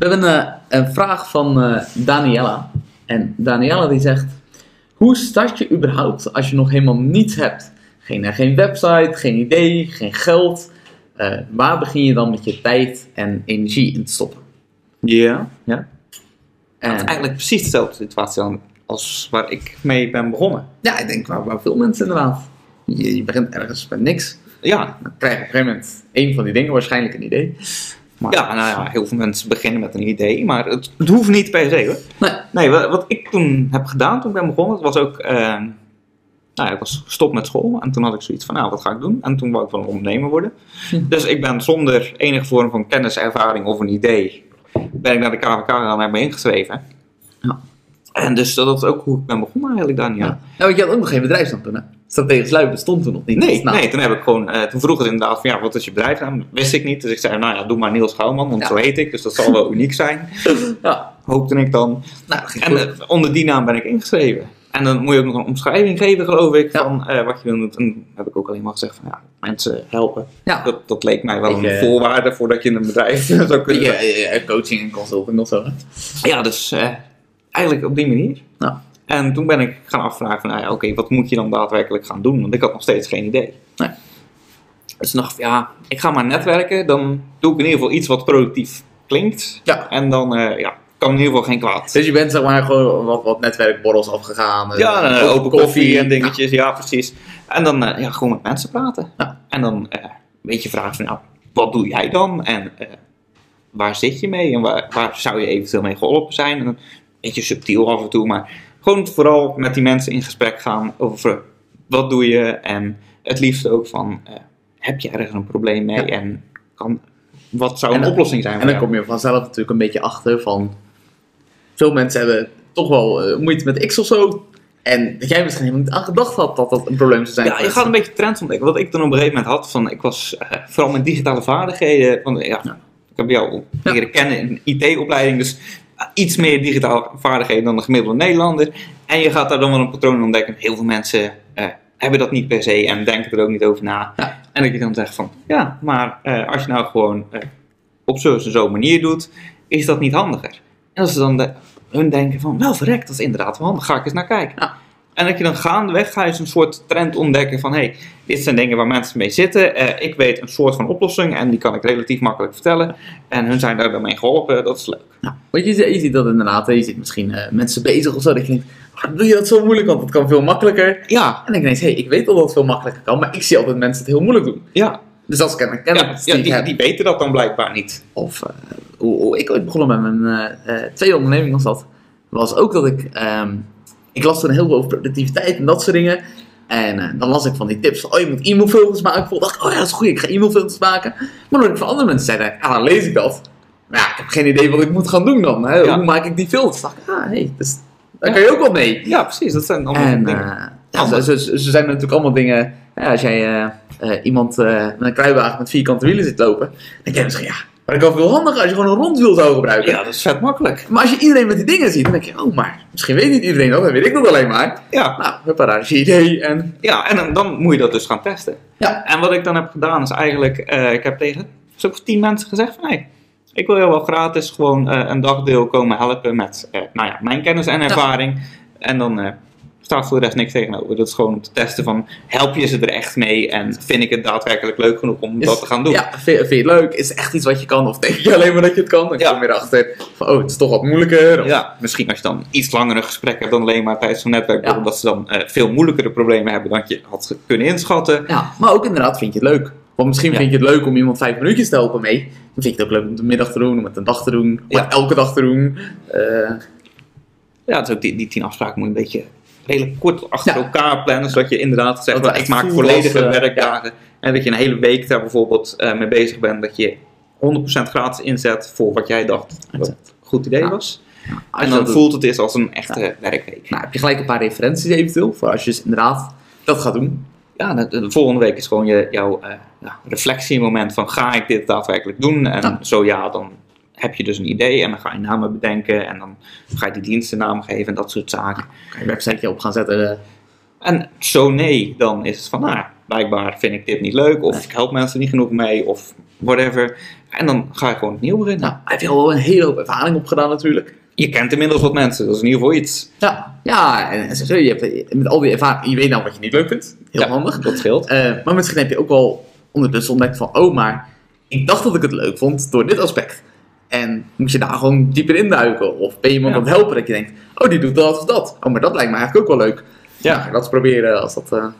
We hebben eh, een vraag van eh, Daniela. En Daniela die zegt: Hoe start je überhaupt als je nog helemaal niets hebt? Geen, eh, geen website, geen idee, geen geld. Waar begin je dan met je tijd en energie in te stoppen? Ja, ja. En, Het is eigenlijk precies dezelfde situatie als waar ik mee ben begonnen. ja, ik denk waar, waar veel mensen inderdaad. Je, je begint ergens met niks. Ja, Dan krijg je op een gegeven moment één van die dingen, waarschijnlijk een idee. Maar, ja, nou ja, heel veel mensen beginnen met een idee, maar het, het hoeft niet per se hoor. Nee. Nee, wat, wat ik toen heb gedaan toen ik ben begonnen, het was ook, eh, nou ja, ik was gestopt met school en toen had ik zoiets van, nou, wat ga ik doen? En toen wou ik wel een ondernemer worden. Hm. Dus ik ben zonder enige vorm van kennis, ervaring of een idee, ben ik naar de KVK en heb me ingeschreven. Ja. En dus dat is ook hoe ik ben begonnen eigenlijk, Daniel. Ja. Nou, want je had ook nog geen bedrijfsnaam toen, hè? Strategisch Lui bestond toen nog niet. Nee, Nou, nee, toen heb ik gewoon, eh, toen vroeg het inderdaad van ja, wat is je bedrijfsnaam? Wist ik niet, dus ik zei, nou ja, doe maar Niels Gouwman, want Ja. zo heet ik, dus dat zal wel uniek zijn. Ja, Hoopte ik dan. nou, En eh, onder die naam ben ik ingeschreven. En dan moet je ook nog een omschrijving geven, geloof ik, Ja. van eh, wat je wil doen. En toen heb ik ook alleen maar gezegd van ja, mensen helpen. Ja. Dat, dat leek mij wel Ik, een voorwaarde voordat je een bedrijf zou kunnen Ja, ja, coaching en consulting of zo. Ja, dus eh, eigenlijk op die manier. Nou, En toen ben ik gaan afvragen van, nou ja, oké, wat moet je dan daadwerkelijk gaan doen? Want ik had nog steeds geen idee. Nee. Dus toen dacht ik, ja, ik ga maar netwerken. Dan doe ik in ieder geval iets wat productief klinkt. Ja. En dan, eh, ja, kan in ieder geval geen kwaad. dus je bent zeg maar gewoon wat, wat netwerkborrels afgegaan. eh, Ja, en, open koffie en dingetjes, ja, precies. En dan eh, ja, gewoon met mensen praten. Ja. En dan een beetje vragen van, nou, wat doe jij dan? En waar zit je mee? En waar, waar zou je eventueel mee geholpen zijn? En beetje subtiel af en toe, maar gewoon vooral met die mensen in gesprek gaan over wat doe je? En het liefst ook van, eh, heb je ergens een probleem mee? Ja. En kan, wat zou En een dan- oplossing zijn En dan jou? kom je vanzelf natuurlijk een beetje achter van... Veel mensen hebben toch wel eh, moeite met X of zo. En dat jij misschien helemaal niet aan gedacht had dat dat een probleem zou zijn. Ja, je gaat een beetje trends ontdekken. Wat ik toen op een gegeven moment had, van, ik was eh, vooral met digitale vaardigheden. Van, ja, Ja. Ik heb jou Ja. leren kennen in een IT-opleiding, dus iets meer digitale vaardigheden dan de gemiddelde Nederlander. En je gaat daar dan wel een patroon in ontdekken. Heel veel mensen eh, hebben dat niet per se en denken er ook niet over na. Ja. En dat je dan zegt van, ja, maar eh, als je nou gewoon eh, op zo'n zo'n manier doet, is dat niet handiger. En als ze dan de- hun denken van, wel verrekt, dat is inderdaad wel handig, ga ik eens naar kijken. Ja. En dat je dan gaandeweg ga je een soort trend ontdekken van, hé, hey, dit zijn dingen waar mensen mee zitten. Eh, ik weet een soort van oplossing en die kan ik relatief makkelijk vertellen. En hun zijn daar dan mee geholpen, dat is leuk. Nou, want je, je ziet dat inderdaad. hè, Je ziet misschien eh, mensen bezig of zo. Dat je denkt, waarom doe je dat zo moeilijk? Want het kan veel makkelijker. Ja, En dan denk je, hé, ik weet al dat het veel makkelijker kan. Maar ik zie altijd mensen het heel moeilijk doen. ja, Dus dat is kennelijk ja, kennis ja die ik die, weten dat dan blijkbaar niet. Of eh, hoe, hoe ik ooit begonnen met mijn eh, eh, tweede onderneming was dat. Was ook dat ik... ehm, ik las toen heel veel over productiviteit en dat soort dingen. En eh, dan las ik van die tips van, oh je moet e-mailfilters maken. Ik dacht, oh ja, dat is goed, ik ga e-mailfilters maken. Maar dan ik van andere mensen zeiden, ah, dan lees ik dat. Maar ja, ik heb geen idee wat ik moet gaan doen dan. Hè? Ja. Hoe maak ik die filters? dacht ik, ah, hey, dus, daar Ja. kan je ook wel mee. Ja, precies, dat zijn allemaal En dingen. eh, ja, ze, ze, ze zijn natuurlijk allemaal dingen. Ja, als jij eh, eh, iemand eh, met een kruiwagen met vierkante wielen zit lopen, dan denk je misschien, ja, maar dat kan veel handiger als je gewoon een rondwiel zou gebruiken. ja, dat is vet makkelijk. Maar als je iedereen met die dingen ziet, dan denk je, oh, maar misschien weet niet iedereen dat, dan weet ik dat alleen maar. Ja, Nou, huppa, daar is idee. En ja en dan, dan moet je dat dus gaan testen. ja, En wat ik dan heb gedaan is eigenlijk, eh, ik heb tegen zo'n tien mensen gezegd van, hey, ik wil jou wel gratis gewoon eh, een dagdeel komen helpen met, eh, nou ja, mijn kennis en ervaring. En dan staat voor de rest niks tegenover. Dat is gewoon om te testen van, help je ze er echt mee en vind ik het daadwerkelijk leuk genoeg om is- dat te gaan doen. Ja, vind, vind je het leuk? Is het echt iets wat je kan? Of denk je alleen maar dat je het kan? Dan Ja. kom je erachter van, oh, het is toch wat moeilijker. Of- Ja, misschien als je dan iets langere gesprekken hebt dan alleen maar tijdens zo'n netwerk, Ja. omdat ze dan eh, veel moeilijkere problemen hebben dan je had kunnen inschatten. Ja, maar ook inderdaad vind je het leuk. Want misschien Ja. vind je het leuk om iemand vijf minuutjes te helpen mee. Dan vind je het ook leuk om het een middag te doen, om het een dag te doen, om Ja. elke dag te doen. Eh, Ja, dus ook die, die tien afspraken moet je een beetje redelijk kort achter Ja. elkaar plannen, zodat je inderdaad zegt, Dat ik maak volledige als, eh, werkdagen. En dat je een hele week daar bijvoorbeeld eh, mee bezig bent, dat je 100% gratis inzet voor wat jij dacht dat een goed idee was. En dan voelt het is als een echte werkweek. nou, heb je gelijk een paar referenties eventueel, voor als je dus inderdaad dat gaat doen. Ja, de, de volgende week is gewoon je, jouw eh, ja, reflectiemoment van ga ik dit daadwerkelijk doen? En zo ja, dan heb je dus een idee en dan ga je namen bedenken en dan ga je die diensten naam geven en dat soort zaken. Kan je websiteje op gaan zetten. En zo nee, dan is het van, nou, blijkbaar vind ik dit niet leuk, of ik help mensen niet genoeg mee, of whatever. En dan ga je gewoon opnieuw beginnen. Nou, hij heeft al een hele hoop ervaring opgedaan natuurlijk. Je kent inmiddels wat mensen, dat is in ieder geval iets. Ja, ja en, zo, je hebt met al die ervaring, je weet nou wat je niet leuk vindt. Heel Ja, handig. Dat scheelt. Eh, maar misschien heb je ook wel ondertussen ontdekt van, oh, maar ik dacht dat ik het leuk vond door dit aspect. En moet je daar gewoon dieper induiken? Of ben je iemand Ja. aan het helpen dat je denkt, oh, die doet dat of dat. Oh, maar dat lijkt me eigenlijk ook wel leuk. Ja, ga ik dat eens proberen als dat...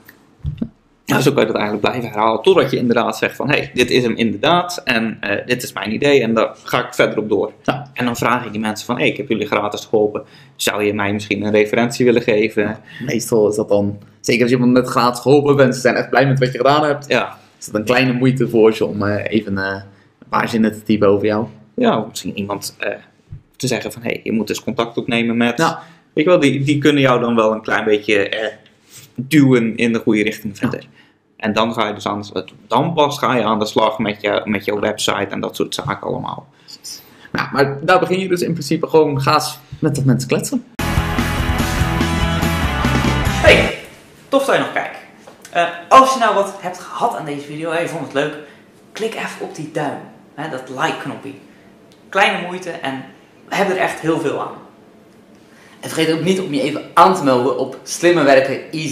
Ja, zo kan je dat eigenlijk blijven herhalen. Totdat je inderdaad zegt van, hé, hey, dit is hem inderdaad. En eh, dit is mijn idee. En daar ga ik verder op door. Ja. En dan vraag ik die mensen van, hé, hey, ik heb jullie gratis geholpen. Zou je mij misschien een referentie willen geven? meestal is dat dan, zeker als je iemand net gratis geholpen bent, ze zijn echt blij met wat je gedaan hebt. Ja, Is dat een kleine moeite voor ze om eh, even een paar zinnen te typen over jou? Ja misschien iemand eh, te zeggen van, hé, hey, je moet dus contact opnemen met... Ja. Weet je wel, die, die kunnen jou dan wel een klein beetje eh, duwen in de goede richting verder. En dan ga je dus aan de, dan pas ga je aan de slag met, je, met jouw website en dat soort zaken allemaal. Nou, maar daar begin je dus in principe gewoon, ga eens met dat mensen kletsen. Hey, tof dat je nog kijkt. Eh, als je nou wat hebt gehad aan deze video en je vond het leuk, klik even op die duim, hè, dat like-knopje. Kleine moeite en we hebben er echt heel veel aan. En vergeet ook niet om je even aan te melden op Slimmer Werken Easy